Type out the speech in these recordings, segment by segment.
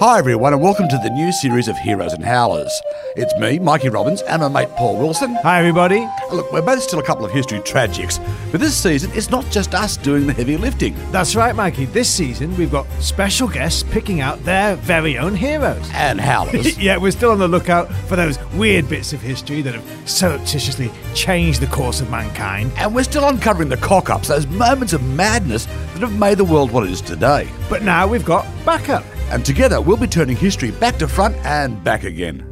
Hi, everyone, and welcome to the new series of Heroes and Howlers. It's me, Mikey Robbins, and my mate Paul Wilson. Hi, everybody. Look, we're both still a couple of history tragics, but this season it's not just us doing the heavy lifting. That's right, Mikey. This season, we've got special guests picking out their very own heroes. And Howlers. yeah, we're still on the lookout for those weird bits of history that have surreptitiously changed the course of mankind. and we're still uncovering the cock ups, those moments of madness that have made the world what it is today. But now we've got backup. And together we'll be turning history back to front and back again.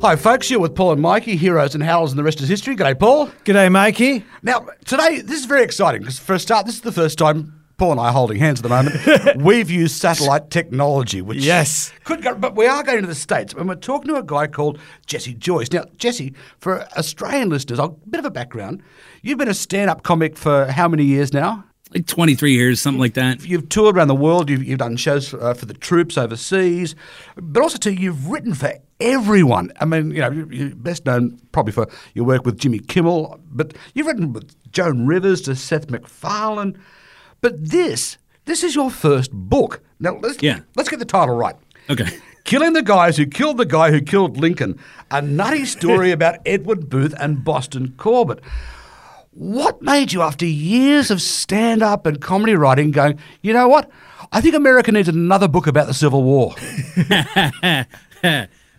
Hi, folks, you're with Paul and Mikey, Heroes and Howlers, and the rest is history. G'day, Paul. G'day, Mikey. Now, today, this is very exciting because, for a start, this is the first time Paul and I are holding hands at the moment. We've used satellite technology, which Yes. could go, but we are going to the States and we're talking to a guy called Jesse Joyce. Now, Jesse, for Australian listeners, a bit of a background. You've been a stand up comic for how many years now? Like 23 years, something like that. You've toured around the world. You've, you've done shows uh, for the troops overseas, but also too you've written for everyone. I mean, you know, you're best known probably for your work with Jimmy Kimmel, but you've written with Joan Rivers to Seth MacFarlane. But this, this is your first book. Now let's Yeah. let's get the title right. Okay. Killing the guys who killed the guy who killed Lincoln. A nutty story about Edward Booth and Boston Corbett. What made you, after years of stand up and comedy writing, going, you know what? I think America needs another book about the Civil War.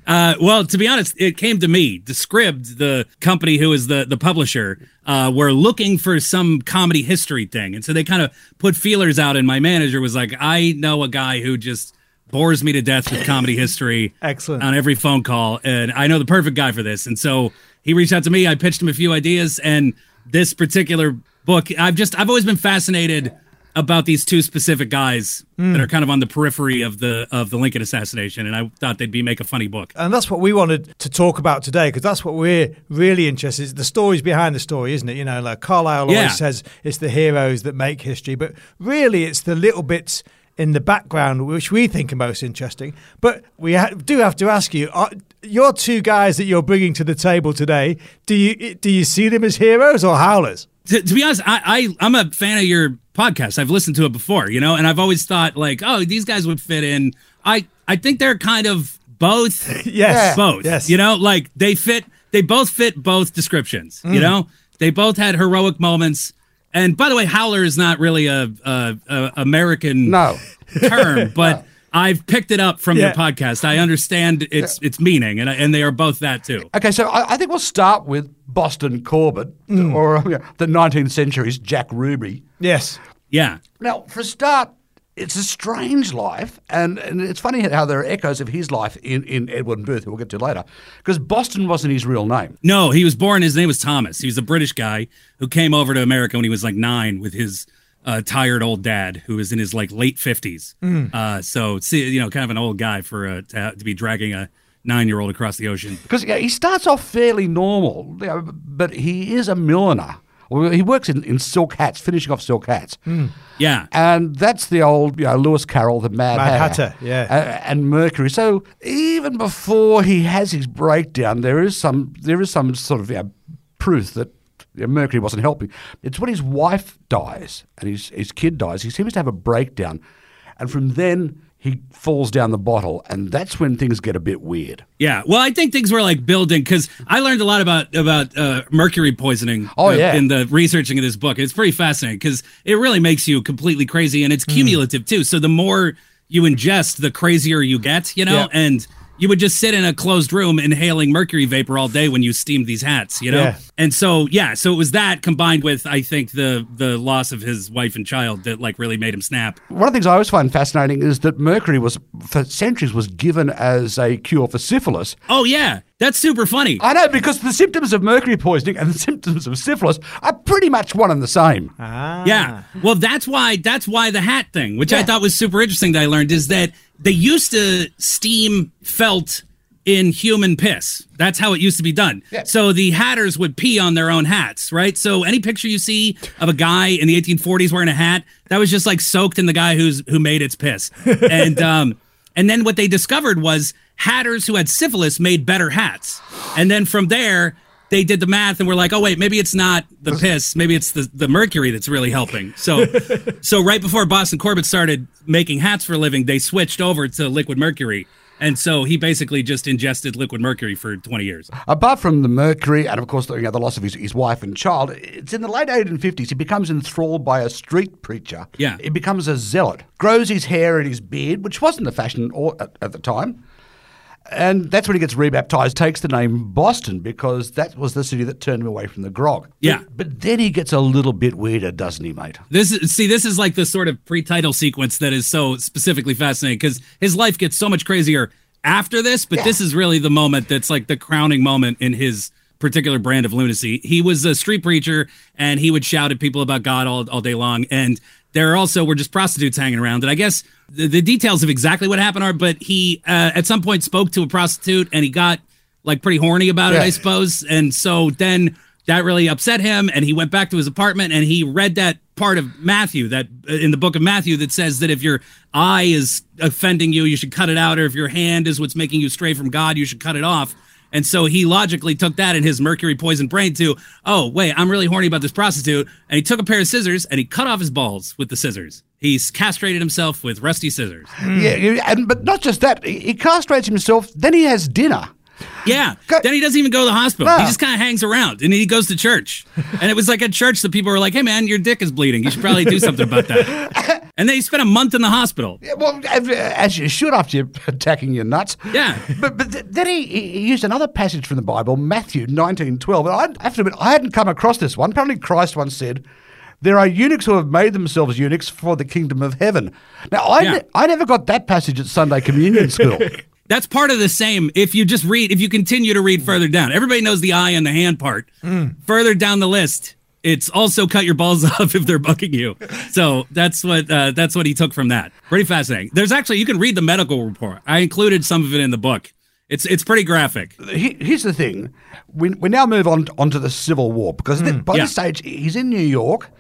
Uh, well, to be honest, it came to me. Scribd, the company who is the the publisher, uh, were looking for some comedy history thing, and so they kind of put feelers out. And my manager was like, "I know a guy who just bores me to death with comedy history, Excellent. on every phone call, and I know the perfect guy for this." And so he reached out to me. I pitched him a few ideas, and this particular book, I've just I've always been fascinated about these two specific guys that are hmm. kind of on the periphery of the of the Lincoln assassination, and I thought they'd be make a funny book. And that's what we wanted to talk about today because that's what we're really interested in. The stories behind the story, isn't it? You know, like Carlyle Yeah. always says it's the heroes that make history, but really it's the little bits in the background which we think are most interesting. But we ha- do have to ask you, are, your two guys that you're bringing to the table today, do you do you see them as heroes or howlers? to, to be honest, I, I I'm a fan of your podcast. I've listened to it before, you know, and I've always thought like, oh, these guys would fit in. I I think they're kind of both. Yes. both. Yes. You know, like they fit. They both fit both descriptions. Mm. You know, they both had heroic moments. And by the way, howler is not really a, a, a American No. term, but. I've picked it up from your podcast. I understand its its meaning, and and they are both that too. Okay, so I, I think we'll start with Boston Corbett, mm. or um, you know, the 19th century's Jack Ruby. Yes. Yeah, Now, for a start, it's a strange life, and, and it's funny how there are echoes of his life in, in Edward Booth, who we'll get to later, because Boston wasn't his real name. No, he was born. His name was Thomas. He was a British guy who came over to America when he was like nine with his uh, tired old dad, who was in his like late fifties. Uh, so, see, you know, kind of an old guy for uh, to, to be dragging a nine-year-old across the ocean. Because yeah, he starts off fairly normal, you know, but he is a milliner. Well, he works in, in silk hats, finishing off silk hats. Yeah, And that's the old, you know, Lewis Carroll, the Mad, Mad Hatter, Hatter, yeah. uh, and Mercury. So even before he has his breakdown, there is some there is some sort of you know, proof that you know, Mercury wasn't helping. It's when his wife dies and his his kid dies, he seems to have a breakdown, and from then he falls down the bottle, and that's when things get a bit weird. yeah. Well, I think things were like building because I learned a lot about about uh, mercury poisoning. Oh, uh, yeah. in the researching of this book. It's pretty fascinating because it really makes you completely crazy, and it's cumulative too. So the more you ingest, the crazier you get. You know, Yeah. and you would just sit in a closed room inhaling mercury vapor all day when you steamed these hats, you know? Yeah. And so, yeah, so it was that combined with, I think, the the loss of his wife and child that like really made him snap. One of the things I always find fascinating is that mercury was, for centuries, was given as a cure for syphilis. Oh, yeah, that's super funny. I know because the symptoms of mercury poisoning and the symptoms of syphilis are pretty much one and the same. Ah. Yeah. Well, that's why that's why the hat thing, which I thought was super interesting that I learned is that they used to steam felt in human piss. That's how it used to be done. Yeah. So the hatters would pee on their own hats, right? So any picture you see of a guy in the 1840s wearing a hat, that was just like soaked in the guy who's who made its piss. and um and then what they discovered was hatters who had syphilis made better hats. And then from there they did the math and were like, oh wait, maybe it's not the piss, maybe it's the, the mercury that's really helping. So, so right before Boston Corbett started making hats for a living, they switched over to liquid mercury. And so he basically just ingested liquid mercury for 20 years. Apart from the mercury and, of course, the, you know, the loss of his, his wife and child, it's in the late 1850s he becomes enthralled by a street preacher. Yeah. He becomes a zealot, grows his hair and his beard, which wasn't the fashion at, at the time. And that's when he gets rebaptized, takes the name Boston because that was the city that turned him away from the grog. Yeah. But, but then he gets a little bit weirder, doesn't he, mate? This is see, this is like the sort of pre-title sequence that is so specifically fascinating because his life gets so much crazier after this, but Yeah. this is really the moment that's like the crowning moment in his particular brand of lunacy. He was a street preacher and he would shout at people about God all, all day long. And there also were just prostitutes hanging around. And I guess the, the details of exactly what happened are, but he uh, at some point spoke to a prostitute and he got like pretty horny about it, I suppose. And so then that really upset him and he went back to his apartment and he read that part of Matthew that uh, in the book of Matthew that says that if your eye is offending you, you should cut it out or if your hand is what's making you stray from God, you should cut it off. And so he logically took that in his mercury poisoned brain to, oh, wait, I'm really horny about this prostitute. And he took a pair of scissors and he cut off his balls with the scissors. He's castrated himself with rusty scissors. Yeah, and but not just that. He, he castrates himself. Then he has dinner. Yeah. Then he doesn't even go to the hospital. No. He just kind of hangs around and he goes to church. and it was like at church that people were like, hey, man, your dick is bleeding. You should probably do something about that. and then he spent a month in the hospital. Yeah, well, as- you should after you're attacking your nuts. Yeah. But but then he, he used another passage from the Bible, Matthew 19:12. And I have to admit, I hadn't come across this one. Apparently, Christ once said, "There are eunuchs who have made themselves eunuchs for the kingdom of heaven." Now, I Yeah. ne- I never got that passage at Sunday communion school. That's part of the same. If you just read, if you continue to read further down, everybody knows the eye and the hand part. Further down the list, it's also cut your balls off if they're bucking you. So that's what uh, that's what he took from that. Pretty fascinating. There's actually you can read the medical report. I included some of it in the book. It's it's pretty graphic. He- Here's the thing: we, we now move on onto the Civil War because th- by yeah. this stage he's in New York,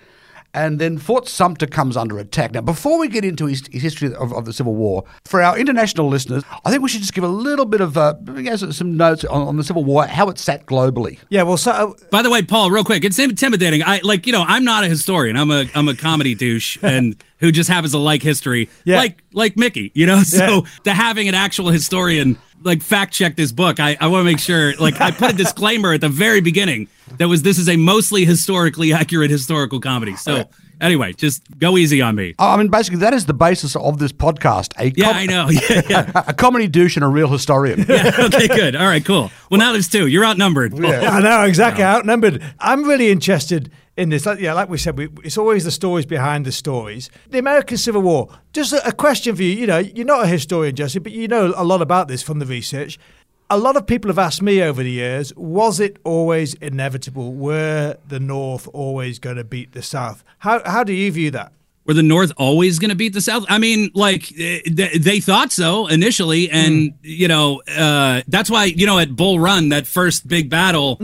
and then Fort Sumter comes under attack. Now, before we get into his, his history of, of the Civil War, for our international listeners, I think we should just give a little bit of uh, I guess some notes on, on the Civil War, how it sat globally. Yeah, well, so uh, By the way, Paul, real quick, it's intimidating. I like, you know, I'm not a historian. I'm a I'm a comedy douche and who just happens to like history, Yeah. like like Mikey, you know. So Yeah. to having an actual historian like fact check this book, I, I want to make sure. Like I put a disclaimer at the very beginning that was this is a mostly historically accurate historical comedy. So anyway, just go easy on me. Oh, I mean, basically, that is the basis of this podcast. A Yeah, com- I know. Yeah, yeah. A comedy douche and a real historian. yeah. Okay, good. All right, cool. Well, now there's two. You're outnumbered. Paul. I know exactly outnumbered. I'm really interested in this. Like, yeah, like we said, we, it's always the stories behind the stories. The American Civil War. Just a, a question for you. You know, you're not a historian, Jesse, but you know a lot about this from the research. A lot of people have asked me over the years: Was it always inevitable? Were the North always going to beat the South? How how do you view that? Were the North always going to beat the South? I mean, like eh, they, they thought so initially, and you know uh, that's why you know at Bull Run that first big battle,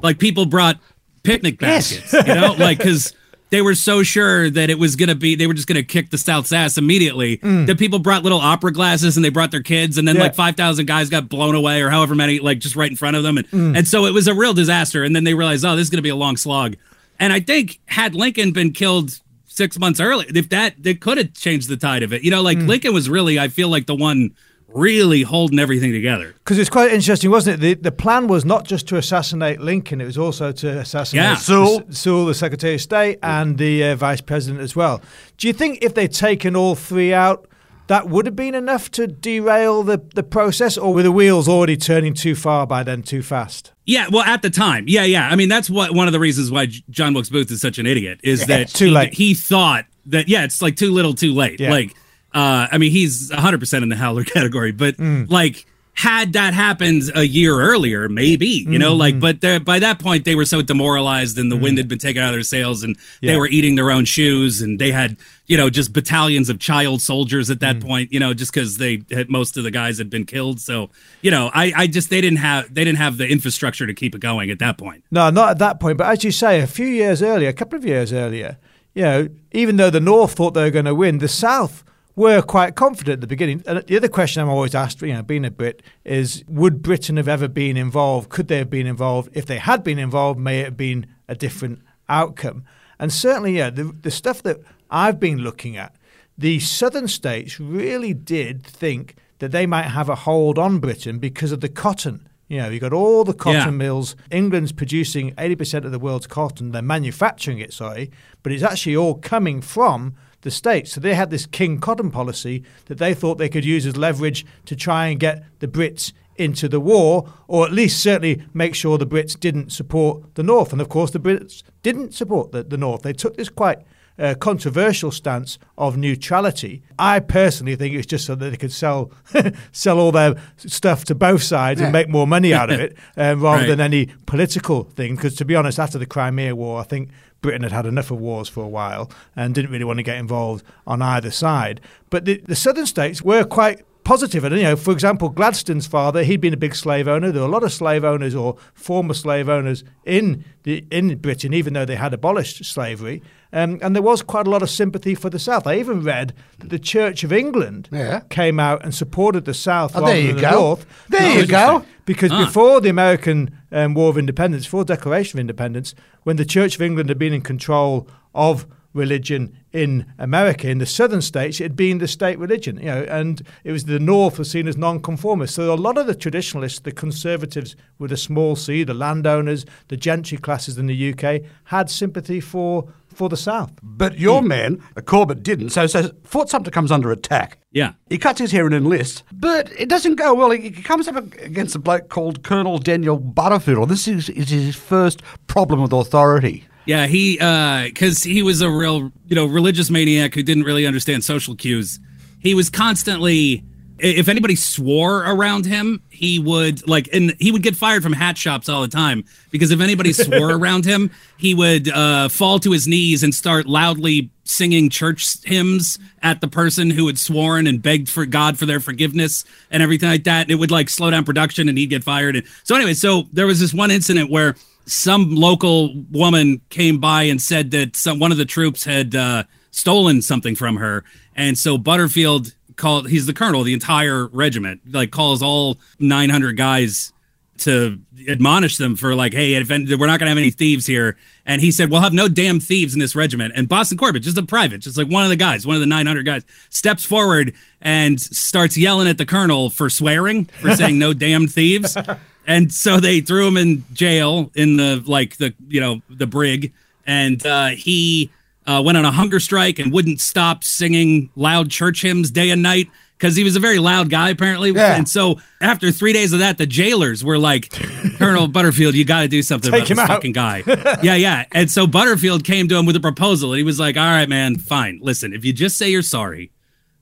like people brought picnic Yes. baskets, you know, like because they were so sure that it was going to be they were just going to kick the South's ass immediately mm. that people brought little opera glasses and they brought their kids, and then Yeah. like five thousand guys got blown away or however many, like just right in front of them, and mm. and so it was a real disaster. And then they realized, oh, this is going to be a long slog. And I think had Lincoln been killed six months earlier, if that they could have changed the tide of it. You know, like mm. Lincoln was really, I feel like the one really holding everything together. Because it's quite interesting, wasn't it? The, the plan was not just to assassinate Lincoln; it was also to assassinate Yeah. Seward. S- Seward, the Secretary of State, and the uh, Vice President as well. Do you think if they'd taken all three out, that would have been enough to derail the, the process, or were the wheels already turning too far by then, too fast? Yeah, well, at the time, yeah, yeah. I mean, that's what one of the reasons why John Wilkes Booth is such an idiot is that too he, late. He thought that yeah, it's like too little, too late. Yeah. Like, uh, I mean, he's 100 percent in the howler category, but Mm. like. Had that happened a year earlier, maybe you Mm-hmm. know, like, but by that point they were so demoralized, and the wind had been taken out of their sails, and Yeah. they were eating their own shoes, and they had, you know, just battalions of child soldiers at Mm. that point, you know, just because they had most of the guys had been killed. So, you know, I, I just they didn't have they didn't have the infrastructure to keep it going at that point. No, not at that point. But as you say, a few years earlier, a couple of years earlier, you know, even though the North thought they were going to win, the South were quite confident at the beginning. And the other question I'm always asked, you know, being a Brit, is would Britain have ever been involved? Could they have been involved? If they had been involved, may it have been a different outcome? And certainly, yeah, the, the stuff that I've been looking at, the southern states really did think that they might have a hold on Britain because of the cotton. You know, you've got all the cotton Yeah. mills. England's producing 80% of the world's cotton. They're manufacturing it, sorry, but it's actually all coming from the States. So they had this King Cotton policy that they thought they could use as leverage to try and get the Brits into the war, or at least certainly make sure the Brits didn't support the North. And of course, the Brits didn't support the, the North. They took this quite uh, controversial stance of neutrality. I personally think it's just so that they could sell sell all their stuff to both sides and make more money out of it, um, rather Right. than any political thing. Because to be honest, after the Crimea War, I think Britain had had enough of wars for a while and didn't really want to get involved on either side. But the, the southern states were quite positive. And, you know, for example, Gladstone's father, he'd been a big slave owner. There were a lot of slave owners or former slave owners in the, in Britain, even though they had abolished slavery. Um, and there was quite a lot of sympathy for the South. I even read that the Church of England Yeah. came out and supported the South Oh, rather there you than the go. North. There you go. Because Ah. before the American um, War of Independence, before Declaration of Independence, when the Church of England had been in control of religion in America, in the southern states, it had been the state religion, you know, and it was the North was seen as non-conformist. So a lot of the traditionalists, the conservatives with a small c, the landowners, the gentry classes in the UK, had sympathy for for the South. But your man, uh, Corbett, didn't. So, so Fort Sumter comes under attack. Yeah. He cuts his hair and enlists, but it doesn't go well. He, he comes up against a bloke called Colonel Daniel Butterfield. This is, is his first problem with authority. Yeah, he because he was a real you know religious maniac who didn't really understand social cues. He was constantly if anybody swore around him, he would like and he would get fired from hat shops all the time because if anybody swore around him, he would uh, fall to his knees and start loudly singing church hymns at the person who had sworn and begged for God for their forgiveness and everything like that. And it would like slow down production and he'd get fired. And so anyway, so there was this one incident where some local woman came by and said that some one of the troops had uh, stolen something from her, and so Butterfield called. He's the colonel the entire regiment. Like calls all 900 guys to admonish them for like, hey, if we're not gonna have any thieves here. And he said, we'll have no damn thieves in this regiment. And Boston Corbett, just a private, just like one of the guys, one of the 900 guys, steps forward and starts yelling at the colonel for swearing, for saying no damn thieves. And so they threw him in jail in the like the you know the brig, and uh, he uh, went on a hunger strike and wouldn't stop singing loud church hymns day and night because he was a very loud guy apparently. Yeah. And so after three days of that, the jailers were like, Colonel Butterfield, you got to do something Take about this out." fucking guy. yeah, yeah. And so Butterfield came to him with a proposal, and he was like, "All right, man, fine. Listen, if you just say you're sorry,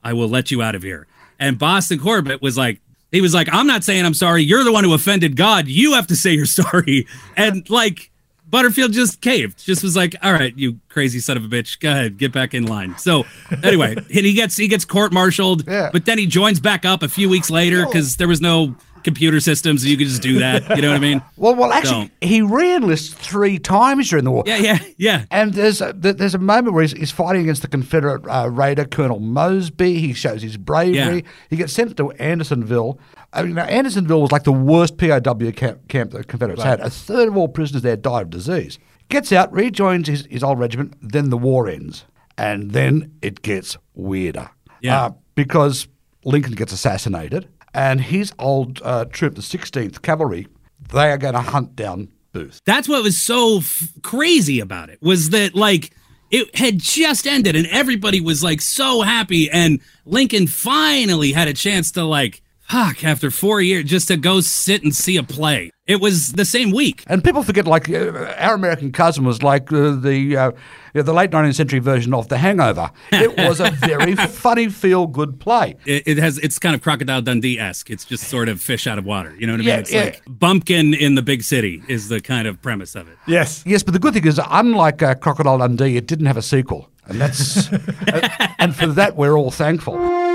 I will let you out of here. And Boston Corbett was like, he was like, I'm not saying I'm sorry. You're the one who offended God. You have to say you're sorry. And like, Butterfield just caved, just was like, all right, you crazy son of a bitch. Go ahead, get back in line. So anyway, and he gets he gets court martialed, Yeah. but then he joins back up a few weeks later because there was no computer systems, you could just do that. You know what I mean? Well, well, actually, So- he re-enlists three times during the war. Yeah, yeah, yeah. And there's a, there's a moment where he's, he's fighting against the Confederate uh, raider Colonel Mosby. He shows his bravery. Yeah. He gets sent to Andersonville. I mean, now, Andersonville was like the worst POW camp, camp the Confederates had. A third of all prisoners there died of disease. Gets out, rejoins his, his old regiment. Then the war ends, and then it gets weirder. Yeah. Uh, because Lincoln gets assassinated, and his old uh, troop, the 16th Cavalry, they are going to hunt down Booth. That's what was so f- crazy about it was that like it had just ended and everybody was like so happy and Lincoln finally had a chance to like fuck after 4 years just to go sit and see a play. It was the same week. And people forget, like uh, our American cousin was like uh, the uh, you know, the late 19th century version of The Hangover. It was a very funny, feel good play. It, it has it's kind of crocodile Dundee esque. It's just sort of fish out of water. You know what I mean? Yeah, it's yeah. like bumpkin in the big city is the kind of premise of it. Yes. Yes, but the good thing is, unlike uh, Crocodile Dundee, it didn't have a sequel, and that's and for that we're all thankful.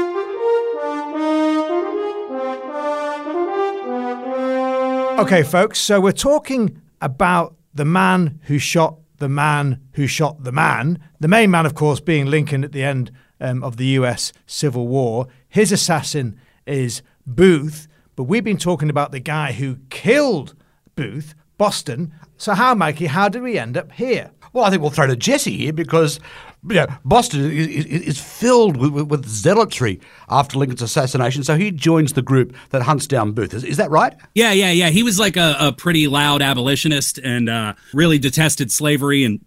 Okay, folks, so we're talking about the man who shot the man who shot the man. The main man, of course, being Lincoln at the end um, of the U.S. Civil War. His assassin is Booth, but we've been talking about the guy who killed Booth, Boston. So how, Mikey? How did we end up here? Well, I think we'll throw to Jesse here because know, Boston is, is, is filled with, with, with zealotry after Lincoln's assassination. So he joins the group that hunts down Booth. Is, is that right? Yeah, yeah, yeah. He was like a, a pretty loud abolitionist and uh, really detested slavery and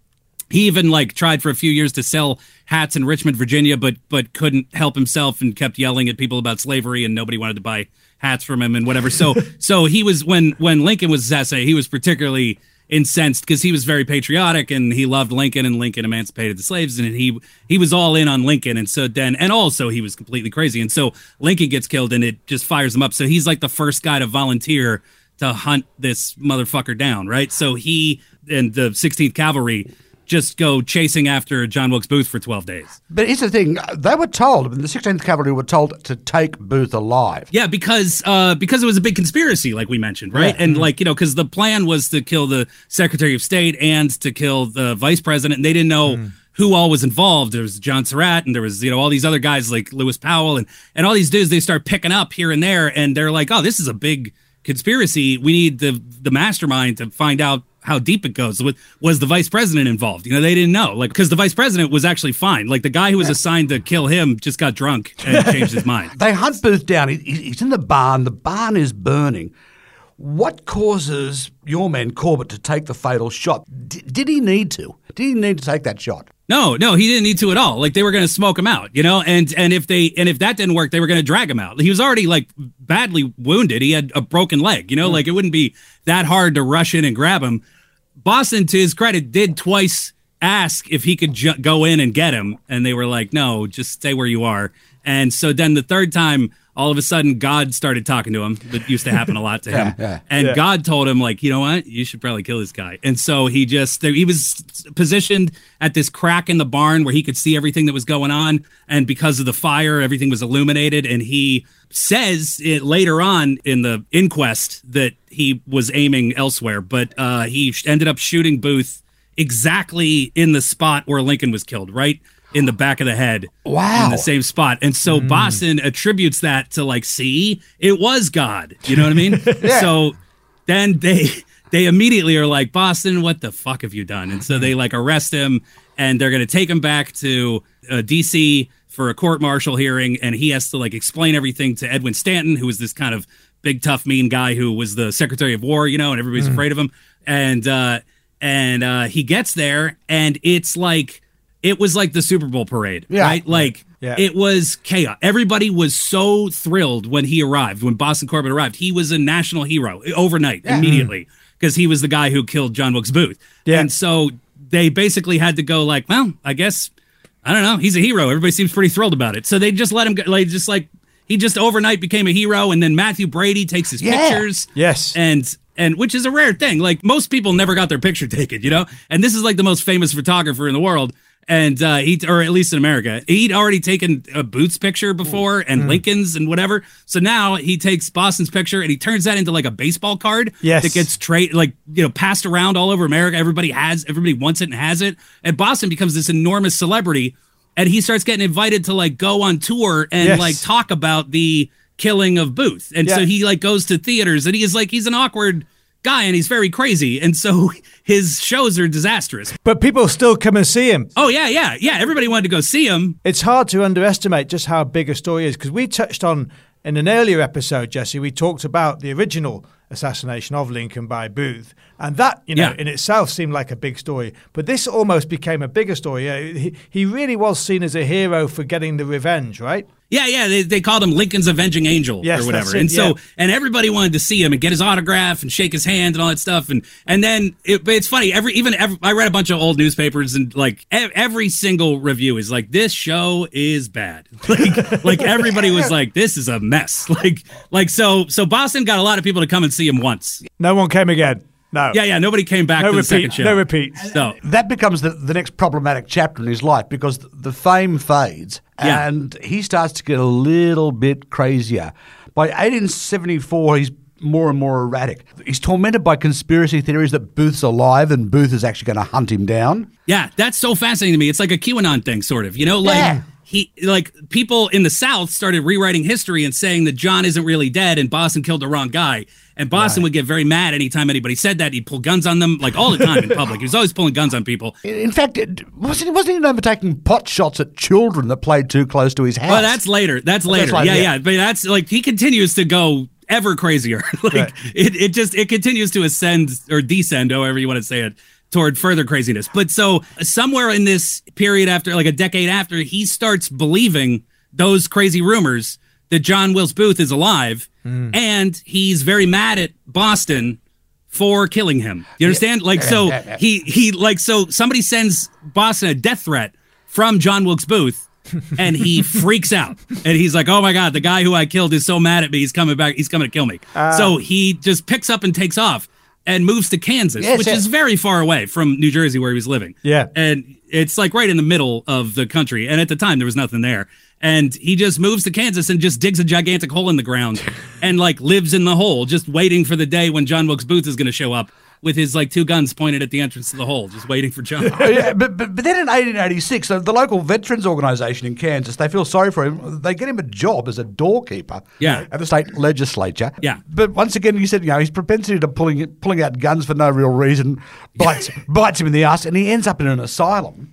he even like tried for a few years to sell hats in Richmond, Virginia, but but couldn't help himself and kept yelling at people about slavery and nobody wanted to buy hats from him and whatever. So so he was when when Lincoln was assassinated, he was particularly incensed because he was very patriotic and he loved Lincoln and Lincoln emancipated the slaves and he he was all in on Lincoln and so then and also he was completely crazy and so Lincoln gets killed and it just fires him up. So he's like the first guy to volunteer to hunt this motherfucker down, right? So he and the 16th Cavalry just go chasing after John Wilkes Booth for 12 days. But here's the thing: they were told, the 16th Cavalry were told to take Booth alive. Yeah, because uh, because it was a big conspiracy, like we mentioned, right? Yeah. And like you know, because the plan was to kill the Secretary of State and to kill the Vice President, and they didn't know. Who all was involved? There was John Surratt, and there was you know all these other guys like Lewis Powell, and and all these dudes. They start picking up here and there, and they're like, "Oh, this is a big conspiracy. We need the the mastermind to find out how deep it goes. Was, was the vice president involved? You know, they didn't know, like, because the vice president was actually fine. Like the guy who was assigned to kill him just got drunk and changed his mind. They hunt Booth down. He, he- he's in the barn. The barn is burning. What causes your man Corbett to take the fatal shot? D- did he need to? Did he need to take that shot? No, no, he didn't need to at all. Like they were going to smoke him out, you know, and and if they and if that didn't work, they were going to drag him out. He was already like badly wounded. He had a broken leg, you know, like it wouldn't be that hard to rush in and grab him. Boston, to his credit, did twice ask if he could ju- go in and get him, and they were like, "No, just stay where you are." And so then the third time, all of a sudden, God started talking to him. That used to happen a lot to him. yeah. And God told him, like, you know what? You should probably kill this guy. And so he just, he was positioned at this crack in the barn where he could see everything that was going on. And because of the fire, everything was illuminated. And he says it later on in the inquest that he was aiming elsewhere, but uh, he ended up shooting Booth exactly in the spot where Lincoln was killed, right? In the back of the head. Wow. In the same spot. And so Boston attributes that to like, see, it was God. You know what I mean? So then they they immediately are like, Boston, what the fuck have you done? And so they like arrest him and they're gonna take him back to uh, DC for a court martial hearing, and he has to like explain everything to Edwin Stanton, who was this kind of big, tough, mean guy who was the Secretary of War, you know, and everybody's afraid of him. And uh and uh he gets there and it's like it was like the Super Bowl parade, Yeah. right? Like Yeah. it was chaos. Everybody was so thrilled when he arrived, when Boston Corbett arrived. He was a national hero overnight, immediately, mm-hmm. because he was the guy who killed John Wilkes Booth. Yeah. And so they basically had to go like, well, I guess I don't know. He's a hero. Everybody seems pretty thrilled about it. So they just let him go. Like just like he just overnight became a hero, and then Mathew Brady takes his Yeah. pictures. Yes. And and which is a rare thing. Like most people never got their picture taken, you know. And this is like the most famous photographer in the world. And uh, he, or at least in America, he'd already taken a Booth's picture before and Mm. Lincoln's and whatever. So now he takes Boston's picture and he turns that into like a baseball card Yes. that gets trade like you know passed around all over America. Everybody has, everybody wants it and has it. And Boston becomes this enormous celebrity, and he starts getting invited to like go on tour and Yes. like talk about the killing of Booth. And so he like goes to theaters and he is like he's an awkward guy and he's very crazy. And so his shows are disastrous. But people still come and see him. Oh yeah, yeah, yeah. Everybody wanted to go see him. It's hard to underestimate just how big a story is because we touched on in an earlier episode, Jesse. We talked about the original assassination of Lincoln by Booth, and that you know Yeah. in itself seemed like a big story. But this almost became a bigger story. Uh, He, he really was seen as a hero for getting the revenge, right? Yeah, yeah. They, they called him Lincoln's Avenging Angel Yes, or whatever. it, and so yeah. and everybody wanted to see him and get his autograph and shake his hand and all that stuff. And and then it, it's funny. Every even every, I read a bunch of old newspapers and like every single review is like this show is bad. Like like everybody was like this is a mess. Like like so so Boston got a lot of people to come and see him once. No one came again. No. Yeah, yeah. Nobody came back No to the repeat. second show. No repeats. So That becomes the, the next problematic chapter in his life because the fame fades Yeah. and he starts to get a little bit crazier. By 1874, he's more and more erratic. He's tormented by conspiracy theories that Booth's alive and Booth is actually going to hunt him down. Yeah, that's so fascinating to me. It's like a QAnon thing, sort of. You know, like Yeah. he like people in the South started rewriting history and saying that John isn't really dead and Boston killed the wrong guy. And Boston would get very mad anytime anybody said that. He'd pull guns on them like all the time in public. He was always pulling guns on people. In fact, it, wasn't, wasn't he known for taking pot shots at children that played too close to his house? Well, that's later. That's later. later, yeah, yeah. yeah, But that's like he continues to go ever crazier. like Right. it, it just it continues to ascend or descend, however you want to say it, toward further craziness. But so somewhere in this period after, like a decade after, he starts believing those crazy rumors that John Wilkes Booth is alive, Hmm. and he's very mad at Boston for killing him. You understand? Like so yeah, yeah. he he like so somebody sends Boston a death threat from John Wilkes Booth and he freaks out and he's like oh my god the guy who I killed is so mad at me he's coming back he's coming to kill me Ah. so he just picks up and takes off and moves to Kansas which is very far away from New Jersey where he was living Yeah. and it's like right in the middle of the country and at the time there was nothing there and he just moves to Kansas and just digs a gigantic hole in the ground and like lives in the hole just waiting for the day when John Wilkes Booth is going to show up with his like two guns pointed at the entrance to the hole just waiting for John Oh, yeah, but, but, but then in 1886, uh, the local veterans organisation in Kansas, they feel sorry for him. They get him a job as a doorkeeper Yeah. at the state legislature. Yeah. But once again, you said, you know, his propensity to pulling pulling out guns for no real reason bites, bites him in the ass, and he ends up in an asylum.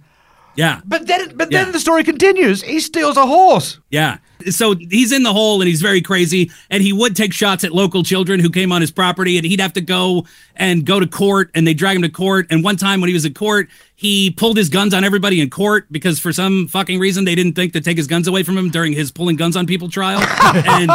Yeah But then, but Yeah. then the story continues. He steals a horse. Yeah. So he's in the hole and he's very crazy. And he would take shots at local children who came on his property and he'd have to go and go to court and they drag him to court. And one time when he was in court, he pulled his guns on everybody in court because for some fucking reason they didn't think to take his guns away from him during his pulling guns on people trial. and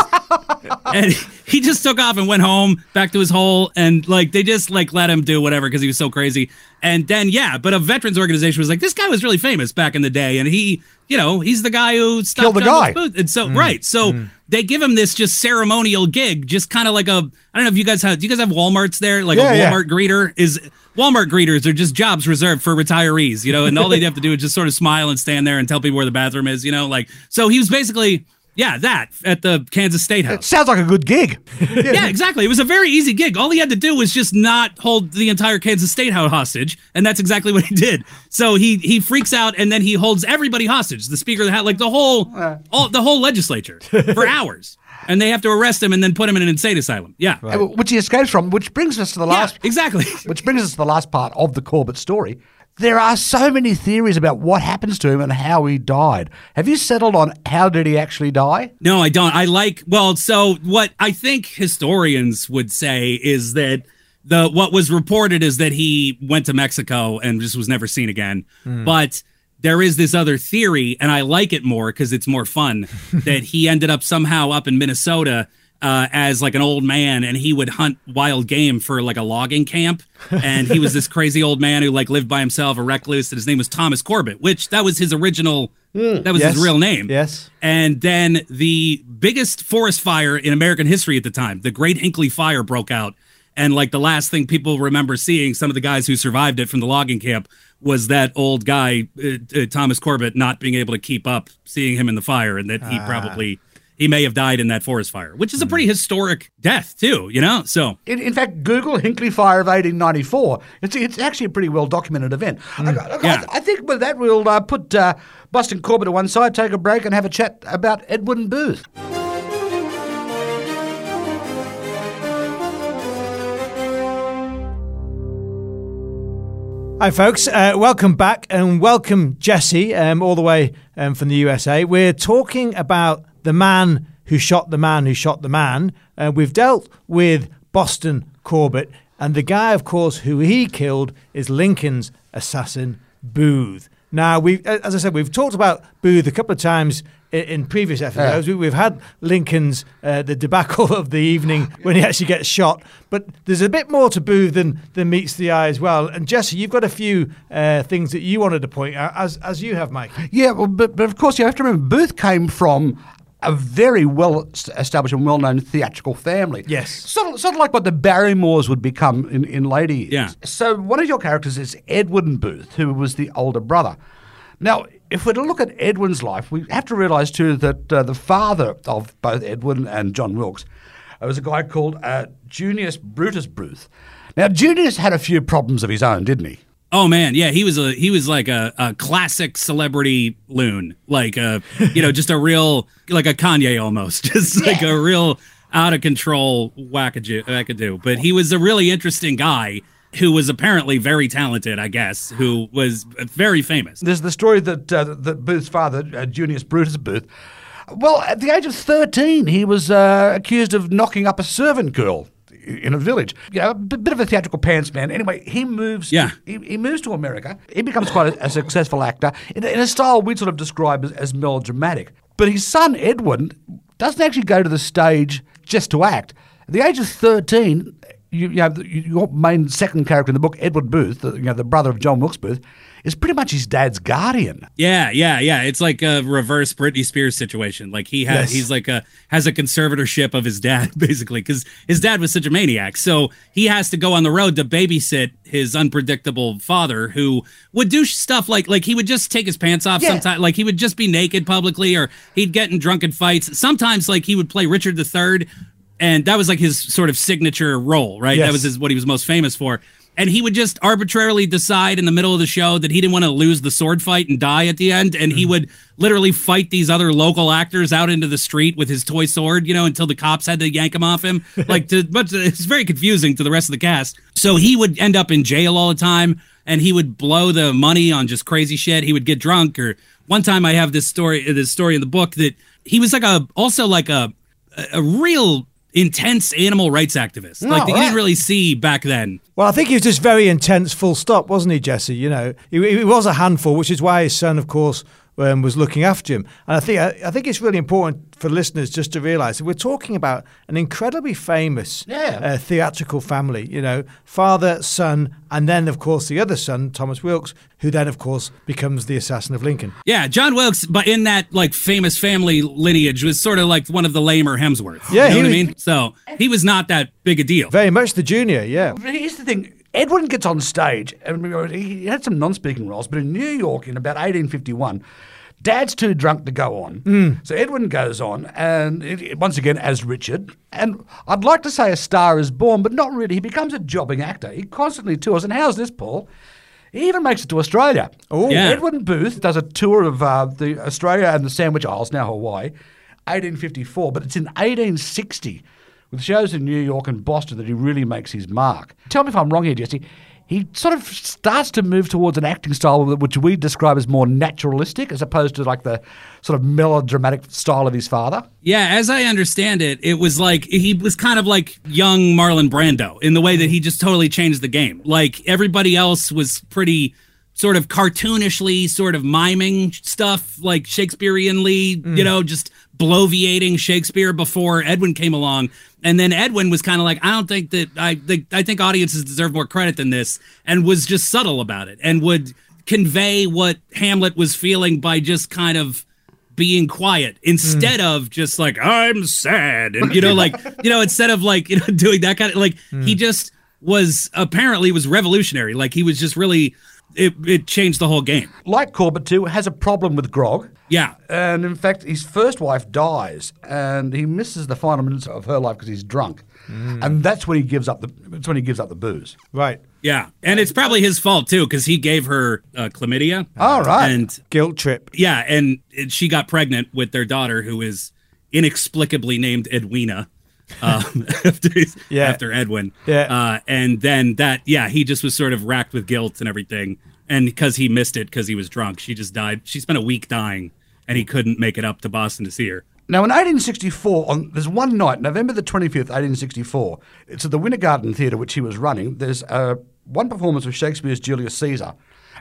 and he just took off and went home back to his hole and like they just like let him do whatever because he was so crazy and then yeah but a veterans organization was like this guy was really famous back in the day and he you know he's the guy who stopped Killed the guy. Booth. and so mm. right so mm. they give him this just ceremonial gig just kind of like a i don't know if you guys have do you guys have walmarts there like Yeah, a yeah. walmart greeter is Walmart greeters are just jobs reserved for retirees, you know, and all they have to do is just sort of smile and stand there and tell people where the bathroom is, you know, like so he was basically yeah, that at the Kansas State House. Sounds like a good gig. Yeah, exactly. It was a very easy gig. All he had to do was just not hold the entire Kansas State House hostage, and that's exactly what he did. So he he freaks out, and then he holds everybody hostage. The Speaker of the House, like the whole, all the whole legislature for hours, and they have to arrest him and then put him in an insane asylum. Yeah, Uh, which he escapes from, which brings us to the yeah, last exactly. Which brings us to the last part of the Corbett story. There are so many theories about what happens to him and how he died. Have you settled on how did he actually die? No, I don't. I like well, so what I think historians would say is that the what was reported is that he went to Mexico and just was never seen again. Hmm. But there is this other theory, and I like it more because it's more fun, that he ended up somehow up in Minnesota uh, as like an old man, and he would hunt wild game for like a logging camp. And he was this crazy old man who like lived by himself, a recluse, and his name was Thomas Corbett, which that was his original. That was Yes. his real name. Yes. And then the biggest forest fire in American history at the time, the Great Hinckley Fire, broke out. And like the last thing people remember seeing, some of the guys who survived it from the logging camp was that old guy, uh, uh, Thomas Corbett, not being able to keep up, seeing him in the fire, and that he probably he may have died in that forest fire, which is a pretty historic death too, you know. So In, in fact, Google Hinckley Fire of 1894. It's, it's actually a pretty well documented event. I, I- Mm. Yeah. I, I think with that, we'll uh, put uh, Boston Corbett to one side, take a break, and have a chat about Edwin Booth. Hi, folks. Uh, welcome back and welcome Jesse, um, all the way um, from the USA. We're talking about the man who shot the man who shot the man. Uh, we've dealt with Boston Corbett, and the guy, of course, who he killed is Lincoln's assassin, Booth. Now, we, as I said, we've talked about Booth a couple of times i- in previous episodes. We- We've had Lincoln's uh, the debacle of the evening when he actually gets shot, but there's a bit more to Booth than than meets the eye as well. And Jesse, you've got a few uh, things that you wanted to point out, as as you have, Mike. Yeah, well, but, but of course, you have to remember, Booth came from a very well established and well known theatrical family. Yes. Sort of, sort of like what the Barrymores would become in, in later years. Yeah. So one of your characters is Edwin Booth, who was the older brother. Now, if we're to look at Edwin's life, we have to realise too that uh, the father of both Edwin and John Wilkes uh, was a guy called uh, Junius Brutus Booth. Now, Junius had a few problems of his own, didn't he? Oh man, yeah, he was a he was like a, a classic celebrity loon, like a you know just a real like a Kanye almost, just like a real out of control wackadoo, wackadoo. But he was a really interesting guy who was apparently very talented, I guess, who was very famous. There's the story that uh, that Booth's father, uh, Junius Brutus Booth, well, at the age of 13, he was uh, accused of knocking up a servant girl in a village. Know, a bit of a theatrical pants man. Anyway, he moves. Yeah. He, he moves to America. He becomes quite a, a successful actor in, a- in a style we'd sort of describe as, as melodramatic. But his son Edwin doesn't actually go to the stage just to act. At the age of 13, you, you know, your main second character in the book, Edward Booth, the, you know, the brother of John Wilkes Booth, is pretty much his dad's guardian. Yeah, yeah, yeah. It's like a reverse Britney Spears situation. Like he has, Yes. he's like a has a conservatorship of his dad, basically, because his dad was such a maniac. So he has to go on the road to babysit his unpredictable father, who would do stuff like like he would just take his pants off Yeah. sometimes, like he would just be naked publicly, or he'd get in drunken fights. Sometimes, like he would play Richard III, and that was like his sort of signature role, right? Yes. That was his, what he was most famous for. And he would just arbitrarily decide in the middle of the show that he didn't want to lose the sword fight and die at the end. And he mm-hmm. would literally fight these other local actors out into the street with his toy sword, you know, until the cops had to yank him off him. Like, to, but it's very confusing to the rest of the cast. So he would end up in jail all the time and he would blow the money on just crazy shit. He would get drunk. Or one time I have this story, this story in the book that he was like a, also like a, a real intense animal rights activist. like that you right. didn't really see back then. Well, I think he was just very intense, full stop, wasn't he, Jesse? You know, he, he was a handful, which is why his son, of course, um, was looking after him. And I think I, I think it's really important for listeners just to realise that we're talking about an incredibly famous Yeah. uh, theatrical family. You know, father, son, and then of course the other son, Thomas Wilkes, who then of course becomes the assassin of Lincoln. Yeah, John Wilkes, but in that like famous family lineage, was sort of like one of the lamer Hemsworths. Yeah, you know he what I mean. So he was not that big a deal. Very much the junior, yeah. But here's the thing. Edwin gets on stage, and he had some non-speaking roles, but in New York in about 1851, Dad's too drunk to go on. So Edwin goes on, and it, it- once again as Richard. And I'd like to say a star is born, but not really. He becomes a jobbing actor. He constantly tours. And how's this, Paul? He even makes it to Australia. Oh. Yeah. Edwin Booth does a tour of uh, the Australia and the Sandwich Isles, now Hawaii, 1854. But it's in 1860 with shows in New York and Boston that he really makes his mark. Tell me if I'm wrong here, Jesse. He sort of starts to move towards an acting style which we describe as more naturalistic as opposed to like the sort of melodramatic style of his father. Yeah, as I understand it, it was like he was kind of like young Marlon Brando in the way that he just totally changed the game. Like everybody else was pretty sort of cartoonishly, sort of miming stuff, like Shakespeareanly, you mm. know, just bloviating Shakespeare before Edwin came along. And then Edwin was kind of like, I don't think that I think I think audiences deserve more credit than this, and was just subtle about it and would convey what Hamlet was feeling by just kind of being quiet instead mm. of just like I'm sad and you know like you know instead of like you know doing that kind of like he mm. just was apparently was revolutionary. Like he was just really it, it changed the whole game Like Corbett too, has a problem with grog. yeah And in fact, his first wife dies, and he misses the final minutes of her life because he's drunk, and that's when he gives up the. That's when he gives up the booze. Right. yeah and it's probably his fault too because he gave her uh, chlamydia All right. and Guilt trip. yeah and she got pregnant with their daughter who is inexplicably named edwina um, after, Yeah. after edwin Yeah. uh, and then that yeah he just was sort of racked with guilt and everything and because he missed it because he was drunk she just died she spent a week dying and he couldn't make it up to boston to see her Now, in 1864, on there's one night, November the 25th, 1864. It's at the Winter Garden Theatre, which he was running. There's uh, one performance of Shakespeare's Julius Caesar,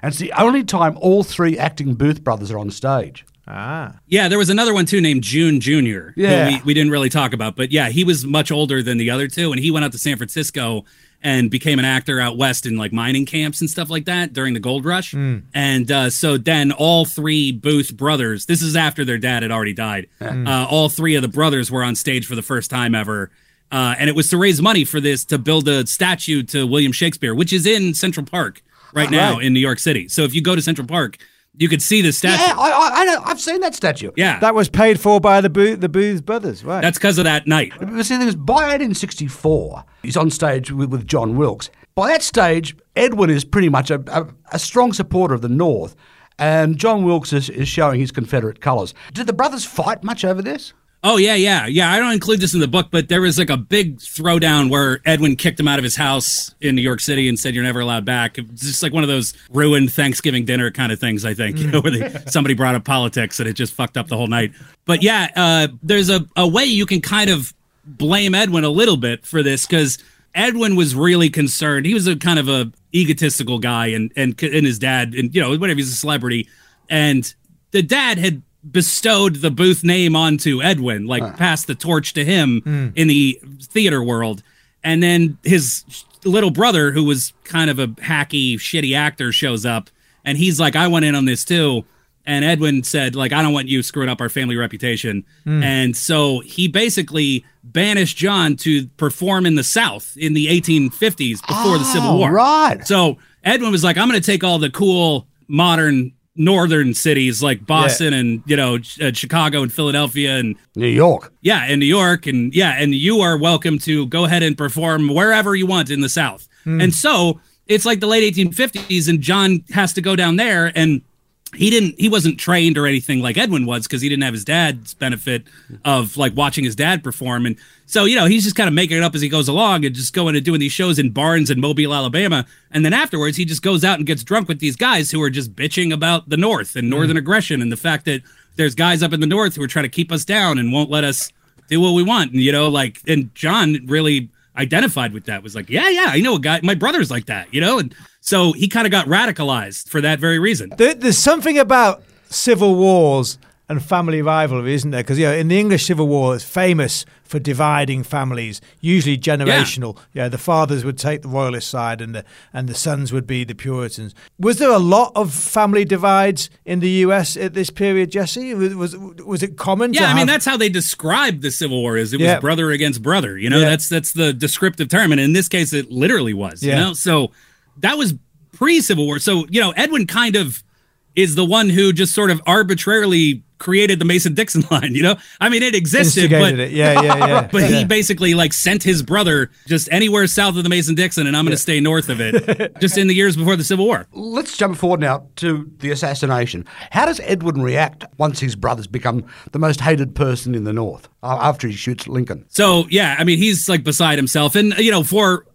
and it's the only time all three acting Booth brothers are on stage. Ah. yeah there was another one too named june junior who Yeah. we, we didn't really talk about but yeah he was much older than the other two and he went out to san francisco and became an actor out west in like mining camps and stuff like that during the gold rush and uh, so then all three booth brothers this is after their dad had already died uh, all three of the brothers were on stage for the first time ever uh, and it was to raise money for this to build a statue to william shakespeare which is in central park right now Right. in new york city so if you go to central park you could see the statue Yeah, I, I, I know. I've seen that statue. yeah That was paid for by the Booth, the Booth brothers, right? that's because of that night But see, the thing is, by 1864, he's on stage with, with John Wilkes. By that stage, Edwin is pretty much a, a, a strong supporter of the North, and John Wilkes is, is showing his Confederate colours. Did the brothers fight much over this? Oh yeah, yeah, yeah. I don't include this in the book, but there was like a big throwdown where Edwin kicked him out of his house in New York City and said you're never allowed back. It's just like one of those ruined Thanksgiving dinner kind of things. I think you know where they, somebody brought up politics and it just fucked up the whole night. But yeah, uh, there's a, a way you can kind of blame Edwin a little bit for this because Edwin was really concerned. He was a kind of a egotistical guy, and and and his dad, and you know whatever he's a celebrity, and the dad had bestowed the Booth name onto Edwin, like huh. passed the torch to him mm. in the theater world. And then his little brother, who was kind of a hacky, shitty actor, shows up and he's like, I went in on this too. And Edwin said, like, I don't want you screwing up our family reputation. Mm. And so he basically banished John to perform in the South in the 1850s before oh, the Civil War. Right. So Edwin was like, I'm going to take all the cool modern northern cities like Boston yeah. and you know uh, Chicago and Philadelphia and New York. Yeah, and New York and yeah, and you are welcome to go ahead and perform wherever you want in the South. Mm. And so it's like the late 1850s, and John has to go down there and he didn't he wasn't trained or anything like Edwin was because he didn't have his dad's benefit of like watching his dad perform and so you know he's just kind of making it up as he goes along and just going and doing these shows in barns in Mobile Alabama and then afterwards he just goes out and gets drunk with these guys who are just bitching about the north and northern mm. aggression and the fact that there's guys up in the north who are trying to keep us down and won't let us do what we want and you know like and John really identified with that was like yeah yeah I know a guy my brother's like that you know and so he kind of got radicalized for that very reason. There, there's something about civil wars and family rivalry, isn't there? Because you know, in the English Civil War, it's famous for dividing families, usually generational. Yeah. yeah, the fathers would take the royalist side, and the and the sons would be the Puritans. Was there a lot of family divides in the U.S. at this period, Jesse? Was was, was it common? Yeah, I have... mean that's how they described the Civil War. Is it yeah. was brother against brother? You know, yeah. that's that's the descriptive term, and in this case, it literally was. You know, so that was pre Civil War. So, you know, Edwin kind of is the one who just sort of arbitrarily created the Mason Dixon line, you know? I mean, it existed, but it. yeah, yeah, yeah. but yeah. he basically like sent his brother just anywhere south of the Mason Dixon, and I'm going to yeah. stay north of it, just in the years before the Civil War. Let's jump forward now to the assassination. How does Edwin react once his brother's become the most hated person in the North after he shoots Lincoln? So yeah, I mean, he's like beside himself, and you know, for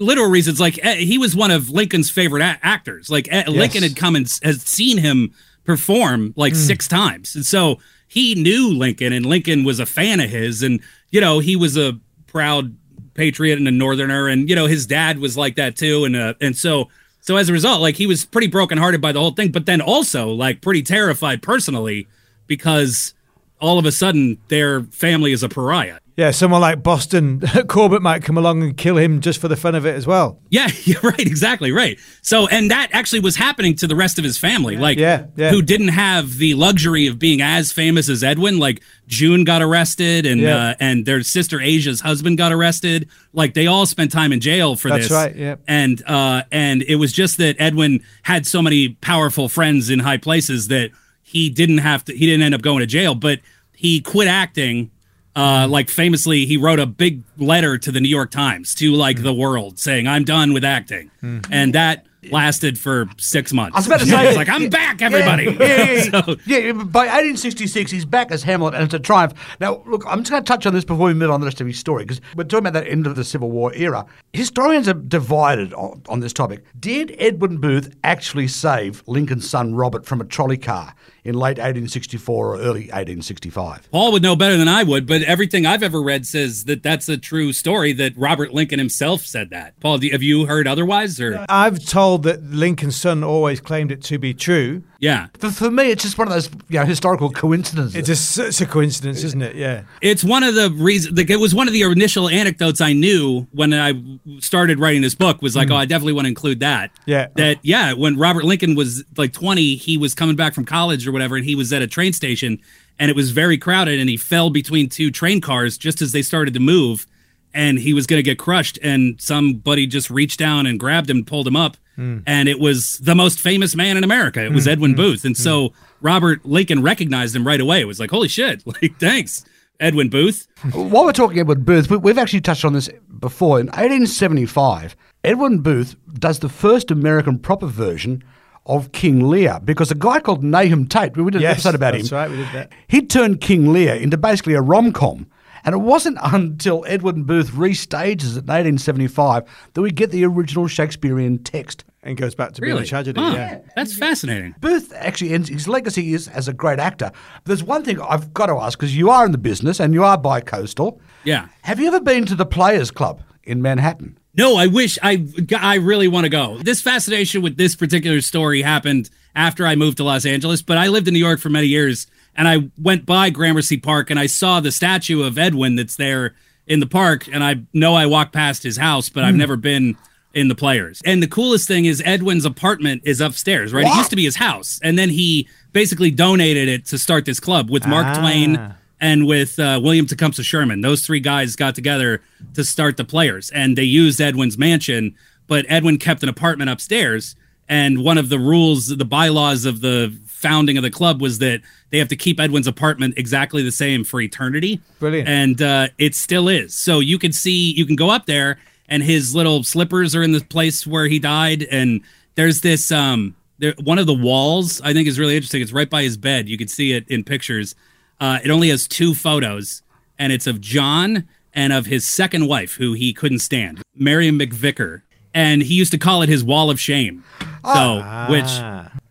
literal reasons. Like eh, he was one of Lincoln's favorite a- actors. Like eh, yes. Lincoln had come and had seen him perform like mm. six times, and so he knew Lincoln, and Lincoln was a fan of his, and you know he was a proud patriot and a northerner, and you know his dad was like that too, and uh, and so. So as a result, like he was pretty brokenhearted by the whole thing, but then also like pretty terrified personally because all of a sudden their family is a pariah. Yeah, someone like Boston Corbett might come along and kill him just for the fun of it as well. Yeah, you're right, exactly right. So, and that actually was happening to the rest of his family, like yeah, yeah. who didn't have the luxury of being as famous as Edwin. Like June got arrested, and yeah. uh, and their sister Asia's husband got arrested. Like they all spent time in jail for That's this. That's right. Yeah. And uh, and it was just that Edwin had so many powerful friends in high places that he didn't have to. He didn't end up going to jail, but he quit acting uh, like famously, he wrote a big letter to the New York Times to like mm. the world saying, "I'm done with acting," mm. and that lasted for six months. I was about to say, like, "I'm back, everybody." Yeah, yeah, yeah, so, yeah, By 1866, he's back as Hamlet, and it's a triumph. Now, look, I'm just going to touch on this before we move on to the rest of his story because we're talking about that end of the Civil War era. Historians are divided on, on this topic. Did Edwin Booth actually save Lincoln's son Robert from a trolley car? in late 1864 or early 1865. Paul would know better than I would, but everything I've ever read says that that's a true story. That Robert Lincoln himself said that. Paul, have you heard otherwise? Or I've told that Lincoln's son always claimed it to be true. Yeah. But for me, it's just one of those you know, historical coincidences. It's a, it's a coincidence, isn't it? Yeah. It's one of the reasons, like, it was one of the initial anecdotes I knew when I started writing this book was like, mm. oh, I definitely want to include that. Yeah. That, yeah, when Robert Lincoln was like 20, he was coming back from college or whatever, and he was at a train station and it was very crowded and he fell between two train cars just as they started to move and he was going to get crushed and somebody just reached down and grabbed him and pulled him up mm. and it was the most famous man in america it was mm. edwin mm. booth and so robert lincoln recognized him right away it was like holy shit like thanks edwin booth while we're talking edwin booth we've actually touched on this before. In 1875, Edwin Booth does the first American proper version of King Lear because a guy called Nahum Tate, we did an Yes, episode about that's him. right, we did that. He turned King Lear into basically a rom com. And it wasn't until Edwin Booth restages it in 1875 that we get the original Shakespearean text. And goes back to being Really? a tragedy. Huh. Yeah. That's fascinating. Booth actually ends his legacy is as a great actor. But there's one thing I've got to ask because you are in the business and you are bi coastal. Yeah. Have you ever been to the Players Club in Manhattan? No, I wish I I really want to go. This fascination with this particular story happened after I moved to Los Angeles, but I lived in New York for many years and I went by Gramercy Park and I saw the statue of Edwin that's there in the park and I know I walked past his house, but I've hmm. never been in the players. And the coolest thing is Edwin's apartment is upstairs, right? It used to be his house and then he basically donated it to start this club with Mark Ah. Twain and with uh, William Tecumseh Sherman. Those three guys got together to start the players, and they used Edwin's mansion, but Edwin kept an apartment upstairs. And one of the rules, the bylaws of the founding of the club was that they have to keep Edwin's apartment exactly the same for eternity. Brilliant. And uh, it still is. So you can see, you can go up there, and his little slippers are in the place where he died. And there's this, um, there, one of the walls I think is really interesting. It's right by his bed. You can see it in pictures. Uh, it only has two photos, and it's of John and of his second wife, who he couldn't stand, Miriam McVicker. And he used to call it his wall of shame. So, which,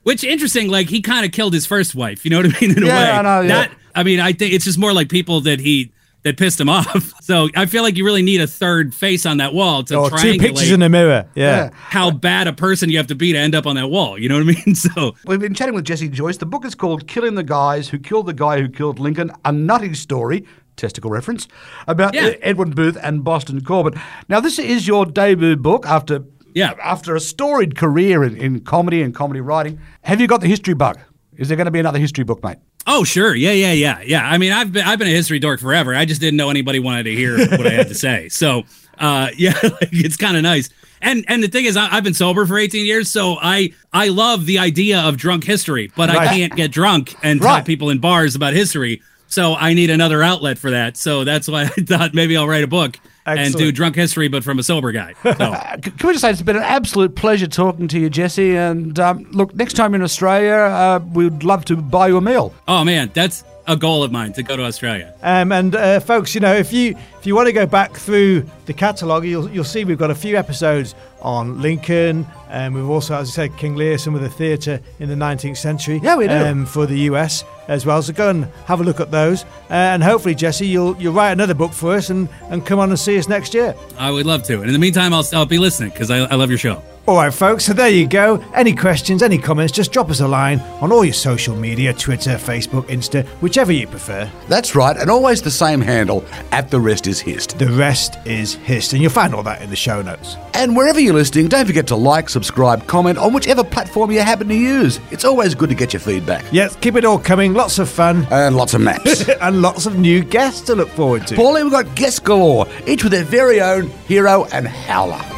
which interesting, like he kind of killed his first wife. You know what I mean? In a way, know, yeah. That, I mean, I think it's just more like people that he that pissed him off. So I feel like you really need a third face on that wall to Or two pictures in the mirror. Yeah. how bad a person you have to be to end up on that wall. You know what I mean? So We've been chatting with Jesse Joyce. The book is called Killing the Guys Who Killed the Guy Who Killed Lincoln, a nutty story, testicle reference, about Yeah. Edwin Booth and Boston Corbett. Now, this is your debut book after, Yeah. after a storied career in, in comedy and comedy writing. Have you got the history bug? Is there going to be another history book, mate? Oh sure, yeah, yeah, yeah, yeah. I mean, I've been I've been a history dork forever. I just didn't know anybody wanted to hear what I had to say. So, uh, yeah, like, it's kind of nice. And and the thing is, I, I've been sober for 18 years, so I I love the idea of drunk history, but I can't get drunk and tell people in bars about history. So I need another outlet for that. So that's why I thought maybe I'll write a book and do drunk history, but from a sober guy. So. Can we just say it's been an absolute pleasure talking to you, Jesse? And um, look, next time in Australia, uh, we'd love to buy you a meal. Oh man, that's a goal of mine to go to Australia. Um, and uh, folks, you know, if you you want to go back through the catalogue, you'll you'll see we've got a few episodes on Lincoln, and we've also, as I said, King Lear, some of the theatre in the 19th century. Yeah, we do. Um, for the US as well. So go and have a look at those, uh, and hopefully, Jesse, you'll you'll write another book for us and and come on and see us next year. I would love to. And in the meantime, I'll, I'll be listening because I, I love your show. All right, folks, so there you go. Any questions, any comments, just drop us a line on all your social media Twitter, Facebook, Insta, whichever you prefer. That's right, and always the same handle at the rest is hist. The rest is history, and you'll find all that in the show notes. And wherever you're listening, don't forget to like, subscribe, comment on whichever platform you happen to use. It's always good to get your feedback. Yes, keep it all coming. Lots of fun And lots of maps. and lots of new guests to look forward to. Paulie, we've got guests galore, each with their very own hero and howler.